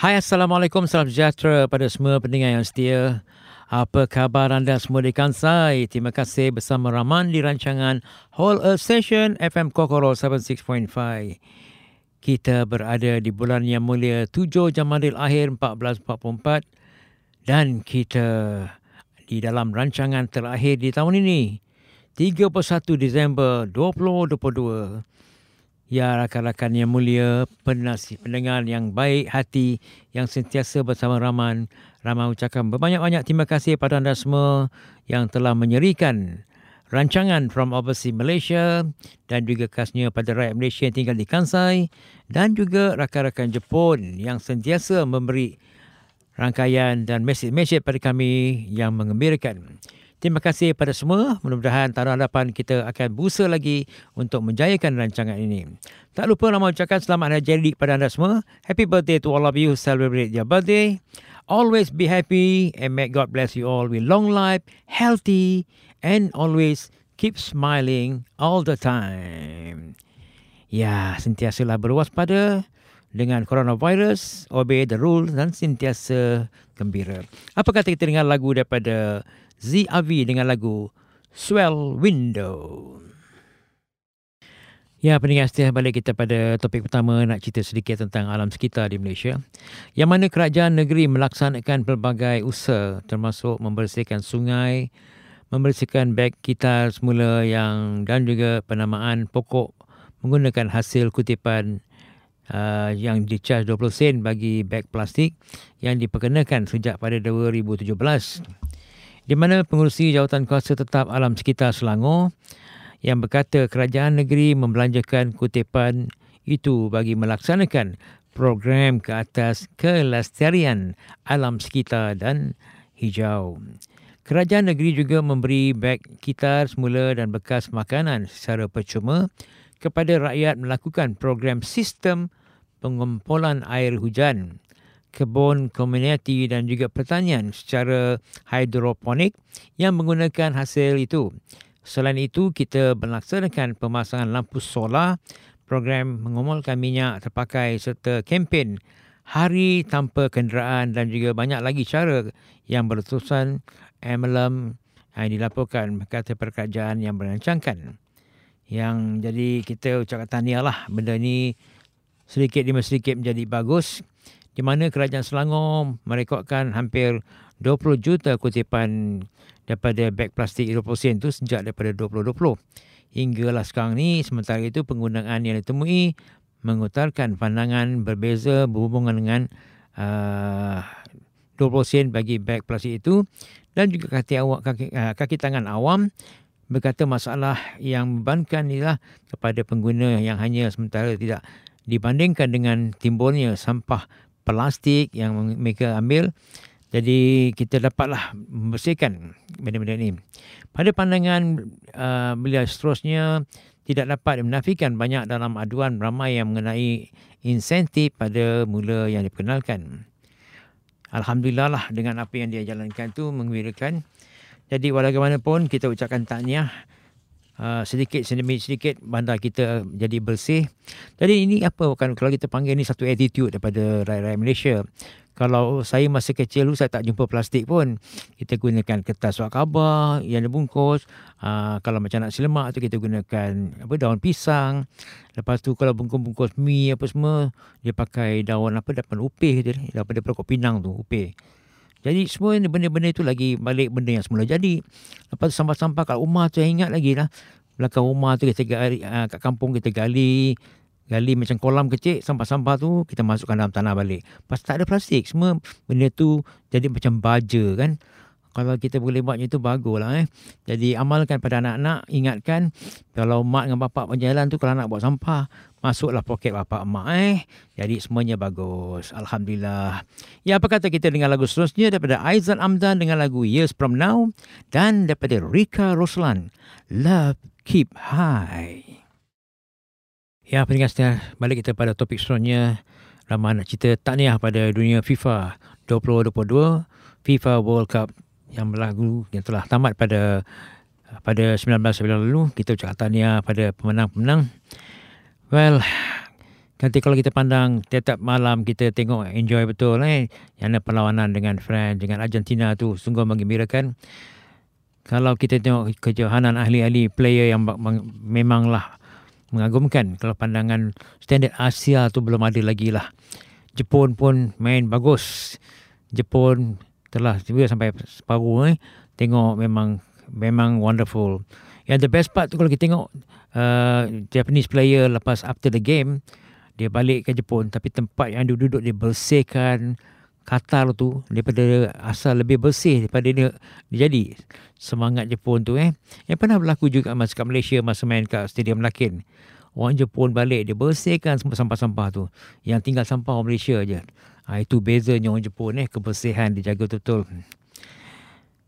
Hai Assalamualaikum, salam sejahtera pada semua pendengar yang setia. Apa khabar anda semua di Kansai? Terima kasih bersama Rahman di rancangan Whole Earth Station FM Kokoro 76.5. Kita berada di bulan yang mulia 7 Jamadil Akhir 1444 dan kita di dalam rancangan terakhir di tahun ini 31 Disember 2022. Ya rakan-rakan yang mulia, penasi, pendengar yang baik hati yang sentiasa bersama Rahman. Rahman ucapkan berbanyak-banyak terima kasih pada anda semua yang telah menyerikan rancangan From Overseas Malaysia dan juga khasnya pada rakyat Malaysia yang tinggal di Kansai dan juga rakan-rakan Jepun yang sentiasa memberi rangkaian dan mesej-mesej pada kami yang mengembirakan. Terima kasih pada semua. Mudah-mudahan tahun hadapan kita akan berusaha lagi untuk menjayakan rancangan ini. Tak lupa nama ucapkan selamat hari jadi pada anda semua. Happy birthday to all of you celebrate your birthday. Always be happy and may God bless you all with long life, healthy and always keep smiling all the time. Ya, sentiasalah berwaspada dengan coronavirus, obey the rules dan sentiasa gembira. Apa kata kita dengar lagu daripada ZRV dengan lagu Swell Window. Ya, pendengar setia balik kita pada topik pertama nak cerita sedikit tentang alam sekitar di Malaysia. Yang mana kerajaan negeri melaksanakan pelbagai usaha termasuk membersihkan sungai, membersihkan beg kita semula yang dan juga penamaan pokok menggunakan hasil kutipan uh, yang dicas 20 sen bagi beg plastik yang diperkenakan sejak pada 2017 di mana pengurusi jawatan kuasa tetap alam sekitar Selangor yang berkata kerajaan negeri membelanjakan kutipan itu bagi melaksanakan program ke atas kelestarian alam sekitar dan hijau. Kerajaan negeri juga memberi beg kitar semula dan bekas makanan secara percuma kepada rakyat melakukan program sistem pengumpulan air hujan kebun komuniti dan juga pertanian secara hidroponik yang menggunakan hasil itu. Selain itu, kita melaksanakan pemasangan lampu solar, program mengumulkan minyak terpakai serta kempen hari tanpa kenderaan dan juga banyak lagi cara yang berterusan MLM yang dilaporkan berkata perkerajaan yang merancangkan. Yang jadi kita ucapkan tahniah lah benda ni sedikit demi sedikit menjadi bagus di mana kerajaan Selangor merekodkan hampir 20 juta kutipan daripada beg plastik 20 sen itu sejak daripada 2020. Hinggalah sekarang ni sementara itu penggunaan yang ditemui mengutarakan pandangan berbeza berhubungan dengan uh, 20 sen bagi beg plastik itu dan juga kaki, awak, kaki, uh, kaki tangan awam berkata masalah yang membebankan ialah kepada pengguna yang hanya sementara tidak dibandingkan dengan timbulnya sampah plastik yang mereka ambil. Jadi kita dapatlah membersihkan benda-benda ini. Pada pandangan uh, beliau seterusnya tidak dapat menafikan banyak dalam aduan ramai yang mengenai insentif pada mula yang diperkenalkan. Alhamdulillah lah dengan apa yang dia jalankan itu mengembirakan. Jadi walaupun kita ucapkan tahniah uh, sedikit sedikit sedikit bandar kita jadi bersih. Jadi ini apa kan kalau kita panggil ni satu attitude daripada rakyat-rakyat Malaysia. Kalau saya masa kecil dulu saya tak jumpa plastik pun. Kita gunakan kertas surat khabar yang dibungkus. Uh, kalau macam nak selemak tu kita gunakan apa daun pisang. Lepas tu kalau bungkus-bungkus mi apa semua dia pakai daun apa dapat upih dia daripada pokok pinang tu upih. Jadi semua benda-benda itu lagi balik benda yang semula jadi. Lepas sampah-sampah kat rumah tu ingat lagi lah. Belakang rumah tu kita gali, uh, kat kampung kita gali. Gali macam kolam kecil, sampah-sampah tu kita masukkan dalam tanah balik. Pas tak ada plastik, semua benda tu jadi macam baja kan kalau kita boleh buatnya itu baguslah eh. Jadi amalkan pada anak-anak, ingatkan kalau mak dengan bapak berjalan tu kalau nak buat sampah, masuklah poket bapak mak eh. Jadi semuanya bagus. Alhamdulillah. Ya apa kata kita dengan lagu seterusnya daripada Aizan Amdan dengan lagu Years From Now dan daripada Rika Roslan, Love Keep High. Ya pendengar setia, balik kita pada topik seterusnya. Ramai nak cerita tahniah pada dunia FIFA 2022 FIFA World Cup yang berlagu yang telah tamat pada pada 19 bulan lalu kita ucapkan tahniah pada pemenang-pemenang well Nanti kalau kita pandang tiap malam kita tengok enjoy betul eh. Yang ada perlawanan dengan France, dengan Argentina tu sungguh menggembirakan. Kalau kita tengok kejohanan ahli-ahli player yang memanglah mengagumkan. Kalau pandangan standard Asia tu belum ada lagi lah. Jepun pun main bagus. Jepun telah juga sampai separuh eh. Tengok memang memang wonderful. Yang the best part tu kalau kita tengok uh, Japanese player lepas after the game, dia balik ke Jepun. Tapi tempat yang dia duduk dia bersihkan Qatar tu daripada asal lebih bersih daripada dia, dia jadi semangat Jepun tu eh. Yang pernah berlaku juga masa kat Malaysia masa main kat Stadium Lakin orang Jepun balik dia bersihkan semua sampah-sampah tu. Yang tinggal sampah orang Malaysia je ha, itu bezanya orang Jepun eh kebersihan dijaga betul-betul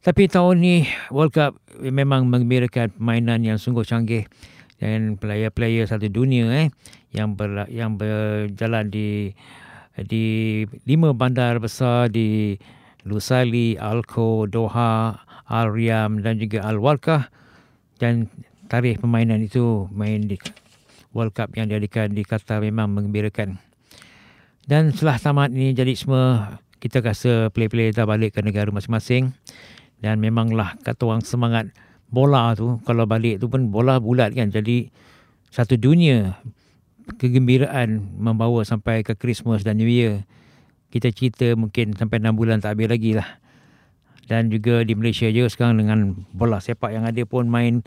tapi tahun ni World Cup memang mengembirakan permainan yang sungguh canggih dan player-player satu dunia eh yang ber, yang berjalan di di lima bandar besar di Lusali, Alco, Doha, Al Riyam dan juga Al Walkah dan tarikh permainan itu main di World Cup yang diadakan di Qatar memang mengembirakan. Dan setelah tamat ini jadi semua kita rasa play-play dah balik ke negara masing-masing. Dan memanglah kata orang semangat bola tu kalau balik tu pun bola bulat kan. Jadi satu dunia kegembiraan membawa sampai ke Christmas dan New Year. Kita cerita mungkin sampai 6 bulan tak habis lagi lah. Dan juga di Malaysia je sekarang dengan bola sepak yang ada pun main.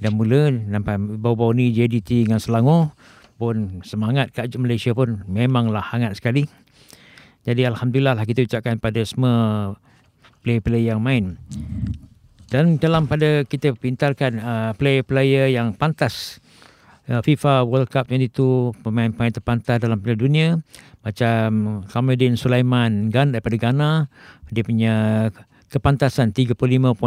Dan mula nampak bau-bau ni JDT dengan Selangor pun semangat kat Malaysia pun memanglah hangat sekali. Jadi Alhamdulillah lah kita ucapkan pada semua player-player yang main. Dan dalam pada kita pintarkan uh, player-player yang pantas uh, FIFA World Cup yang itu pemain-pemain terpantas dalam Piala Dunia macam Kamaluddin Sulaiman Gan daripada Ghana dia punya kepantasan 35.69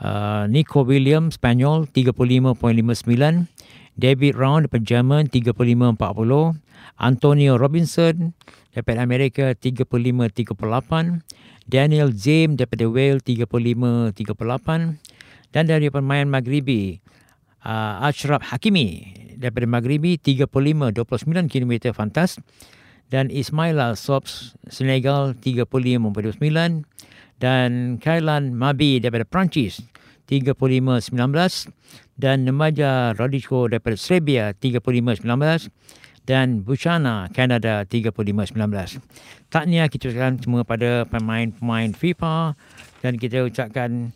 uh, Nico Williams Spanyol 35.59 David Round daripada Jerman 35.40 Antonio Robinson daripada Amerika 35.38 Daniel James daripada Wales 35-38 dan dari pemain Maghribi uh, Ashraf Hakimi daripada Maghribi 35-29 km fantas. Dan Ismaila Sobs Senegal 35-29 dan Kailan Mabi daripada Perancis 35-19 dan Nemaja Rodico daripada Serbia 35-19 dan Buchana Kanada 35-19. Tahniah kita ucapkan semua pada pemain-pemain FIFA dan kita ucapkan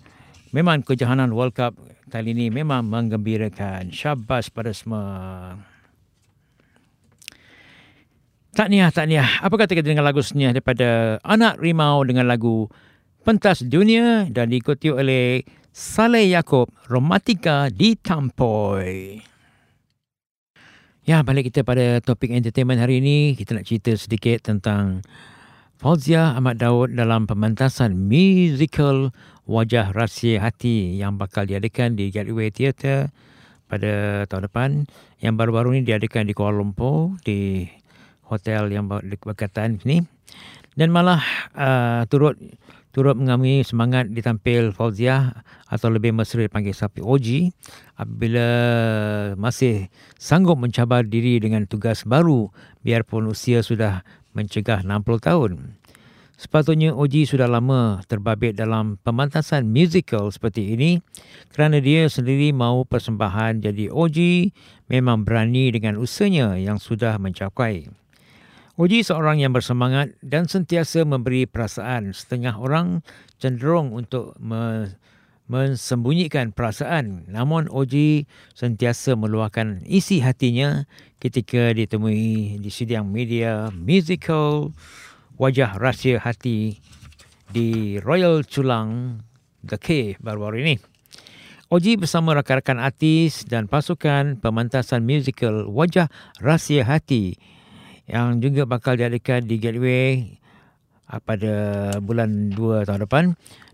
memang kejohanan World Cup kali ini memang menggembirakan. Syabas pada semua. Tahniah, tahniah. Apa kata kita dengan lagu seniah daripada Anak Rimau dengan lagu Pentas Dunia dan diikuti oleh Saleh Yaakob, Romantika di Tampoi. Ya, balik kita pada topik entertainment hari ini. Kita nak cerita sedikit tentang Fauzia Ahmad Daud dalam pementasan musical Wajah Rahsia Hati yang bakal diadakan di Gateway Theatre pada tahun depan. Yang baru-baru ini diadakan di Kuala Lumpur di hotel yang berdekatan sini. Dan malah uh, turut turut mengamui semangat ditampil Fauzia atau lebih mesra dipanggil sapi Oji apabila masih sanggup mencabar diri dengan tugas baru biarpun usia sudah mencegah 60 tahun. Sepatutnya Oji sudah lama terbabit dalam pemantasan musical seperti ini kerana dia sendiri mahu persembahan jadi Oji memang berani dengan usahanya yang sudah mencapai. Oji seorang yang bersemangat dan sentiasa memberi perasaan. Setengah orang cenderung untuk me- mensembunyikan perasaan. Namun Oji sentiasa meluahkan isi hatinya ketika ditemui di sidang media musical Wajah Rahsia Hati di Royal Chulang The Cave baru-baru ini. Oji bersama rakan-rakan artis dan pasukan pemantasan musical Wajah Rahsia Hati yang juga bakal diadakan di Gateway ah, pada bulan 2 tahun depan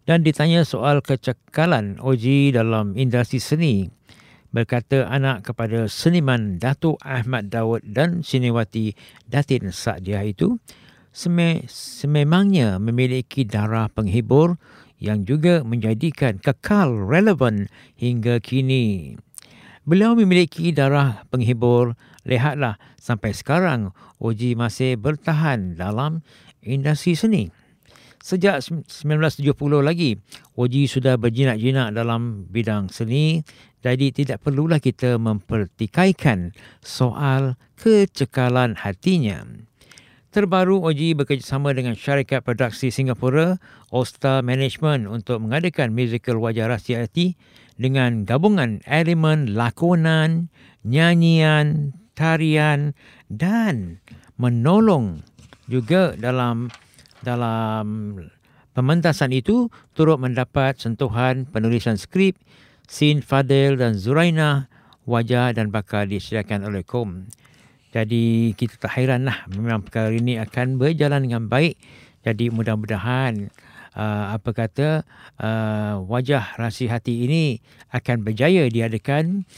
dan ditanya soal kecekalan Oji dalam industri seni berkata anak kepada seniman Datuk Ahmad Daud dan siniwati Datin Saadia itu seme, sememangnya memiliki darah penghibur yang juga menjadikan kekal relevan hingga kini. Beliau memiliki darah penghibur. Lihatlah sampai sekarang Oji masih bertahan dalam industri seni. Sejak 1970 lagi, Oji sudah berjinak-jinak dalam bidang seni jadi tidak perlulah kita mempertikaikan soal kecekalan hatinya. Terbaru Oji bekerjasama dengan syarikat produksi Singapura Star Management untuk mengadakan musical Wajah Rahsia Hati dengan gabungan elemen lakonan, nyanyian, tarian dan menolong juga dalam dalam pementasan itu turut mendapat sentuhan penulisan skrip Sin Fadil dan Zuraina wajah dan bakal disediakan oleh KOM. Jadi kita tak hairanlah memang perkara ini akan berjalan dengan baik. Jadi mudah-mudahan uh, apa kata uh, wajah rasi hati ini akan berjaya diadakan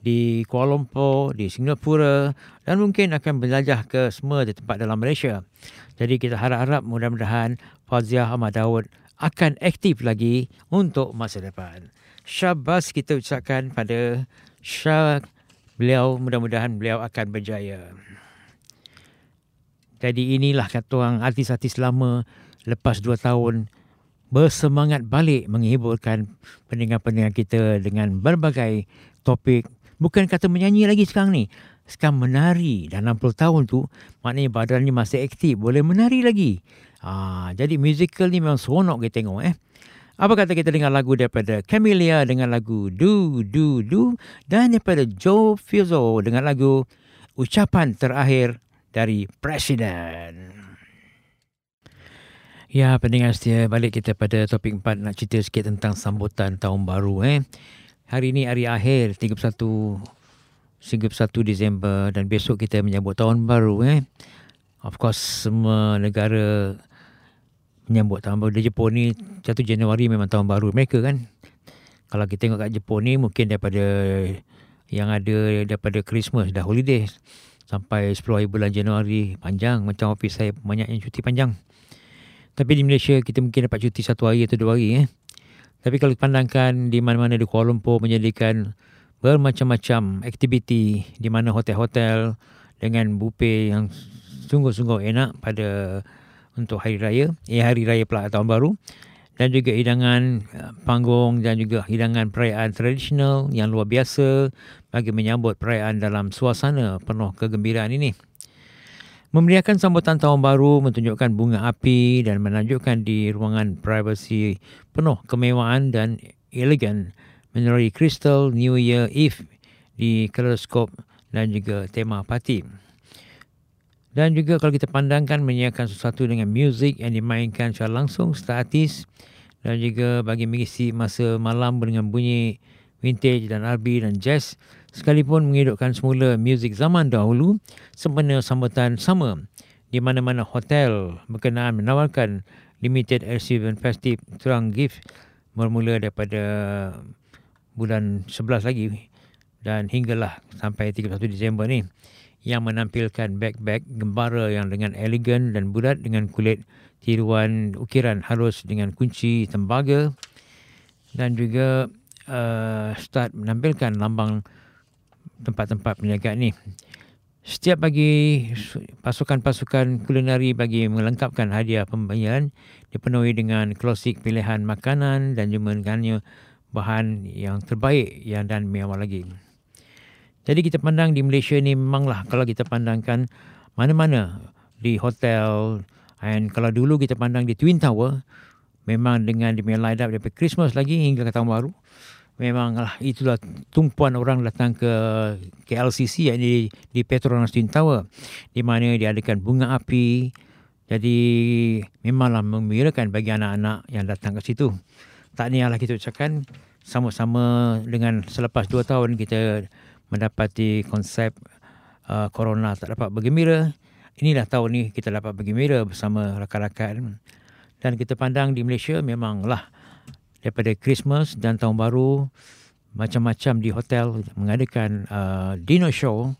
di Kuala Lumpur, di Singapura dan mungkin akan berlajah ke semua di tempat dalam Malaysia. Jadi kita harap-harap mudah-mudahan Faziah Ahmad Daud akan aktif lagi untuk masa depan syabas kita ucapkan pada Syah beliau mudah-mudahan beliau akan berjaya. Jadi inilah kata orang artis-artis lama lepas dua tahun bersemangat balik menghiburkan pendengar-pendengar kita dengan berbagai topik. Bukan kata menyanyi lagi sekarang ni. Sekarang menari dah 60 tahun tu maknanya badannya masih aktif boleh menari lagi. Ha, jadi musical ni memang seronok kita tengok eh. Apa kata kita dengar lagu daripada Camellia dengan lagu Do Do Do dan daripada Joe Fizzo dengan lagu Ucapan Terakhir dari Presiden. Ya, pendengar setia, balik kita pada topik empat nak cerita sikit tentang sambutan tahun baru eh. Hari ini hari akhir 31 31 Disember dan besok kita menyambut tahun baru eh. Of course semua negara menyambut tahun baru di Jepun ni 1 Januari memang tahun baru mereka kan. Kalau kita tengok kat Jepun ni mungkin daripada yang ada daripada Christmas dah holiday sampai 10 hari bulan Januari panjang macam office saya banyak yang cuti panjang. Tapi di Malaysia kita mungkin dapat cuti satu hari atau dua hari eh. Tapi kalau dipandangkan di mana-mana di Kuala Lumpur menyediakan bermacam-macam aktiviti di mana hotel-hotel dengan buffet yang sungguh-sungguh enak pada untuk hari raya, eh hari raya pula tahun baru dan juga hidangan uh, panggung dan juga hidangan perayaan tradisional yang luar biasa bagi menyambut perayaan dalam suasana penuh kegembiraan ini. Memeriahkan sambutan tahun baru menunjukkan bunga api dan menunjukkan di ruangan privasi penuh kemewahan dan elegan menerusi Crystal New Year Eve di Kaleidoscope dan juga tema parti. Dan juga kalau kita pandangkan menyiapkan sesuatu dengan muzik yang dimainkan secara langsung setelah artis dan juga bagi mengisi masa malam dengan bunyi vintage dan R&B dan jazz sekalipun menghidupkan semula muzik zaman dahulu sempena sambutan sama. Di mana-mana hotel berkenaan menawarkan limited edition dan festive terang gift bermula daripada bulan 11 lagi dan hinggalah sampai 31 Disember ni yang menampilkan beg-beg gembara yang dengan elegan dan bulat dengan kulit tiruan ukiran halus dengan kunci tembaga. Dan juga uh, start menampilkan lambang tempat-tempat perniagaan ni. Setiap bagi pasukan-pasukan kulinari bagi melengkapkan hadiah pembayaran dipenuhi dengan klasik pilihan makanan dan dengan bahan yang terbaik yang dan mewah lagi. Jadi kita pandang di Malaysia ni memanglah kalau kita pandangkan mana-mana di hotel dan kalau dulu kita pandang di Twin Tower memang dengan di line up daripada Christmas lagi hingga ke tahun baru memanglah itulah tumpuan orang datang ke KLCC yang di, di Petronas Twin Tower di mana diadakan bunga api jadi memanglah membirakan bagi anak-anak yang datang ke situ tak nialah kita ucapkan sama-sama dengan selepas dua tahun kita mendapati konsep uh, corona tak dapat bergembira. Inilah tahun ni kita dapat bergembira bersama rakan-rakan. Dan kita pandang di Malaysia memanglah daripada Christmas dan tahun baru macam-macam di hotel mengadakan uh, dinner show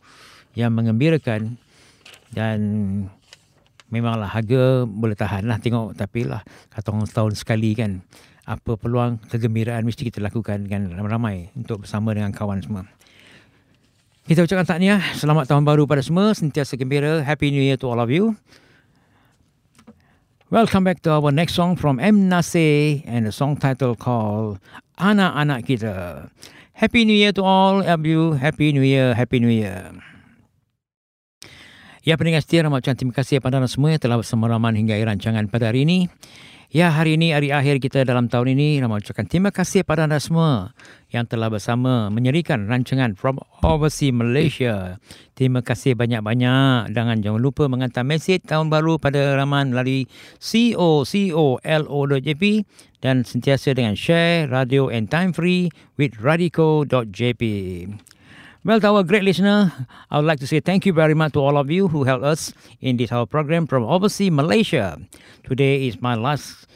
yang mengembirakan dan memanglah harga boleh tahan lah tengok tapi lah kata orang setahun sekali kan apa peluang kegembiraan mesti kita lakukan dengan ramai-ramai untuk bersama dengan kawan semua. Kita ucapkan tahniah. Selamat tahun baru pada semua. Sentiasa gembira. Happy New Year to all of you. Welcome back to our next song from M. Nase and the song title called Anak-Anak Kita. Happy New Year to all of you. Happy New Year. Happy New Year. Ya pendengar setia, ramai terima kasih kepada anda semua yang telah bersama Rahman hingga rancangan pada hari ini. Ya, hari ini, hari akhir kita dalam tahun ini, Ramai ucapkan terima kasih kepada anda semua yang telah bersama menyerikan rancangan From Overseas Malaysia. Terima kasih banyak-banyak. Dan jangan lupa mengantar mesej tahun baru pada Rahman melalui COCOLO.jp dan sentiasa dengan share radio and time free with radico.jp. Well, to our great listener, I would like to say thank you very much to all of you who helped us in this our program from overseas Malaysia. Today is my last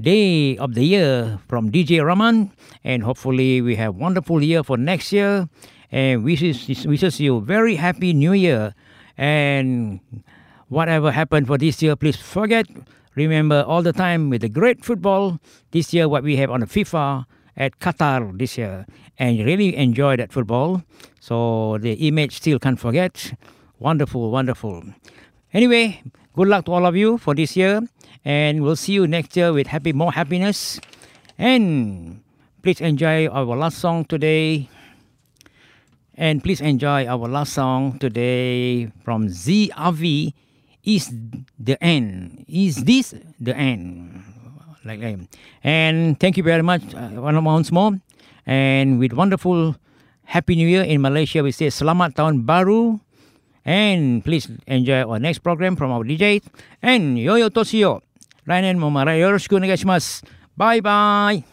day of the year from DJ Raman, and hopefully we have wonderful year for next year. And wishes wishes you very happy New Year, and whatever happened for this year, please forget. Remember all the time with the great football this year, what we have on the FIFA at Qatar this year and really enjoy that football. So the image still can't forget. Wonderful, wonderful. Anyway, good luck to all of you for this year and we'll see you next year with happy more happiness. And please enjoy our last song today. And please enjoy our last song today from ZRV is the end. Is this the end? like. And thank you very much uh, once more. And with wonderful Happy New Year in Malaysia, we say Selamat Tahun Baru. And please enjoy our next program from our DJ. And Yoyo Toshio. 来年もまたよろしくお願いします。バイバイ。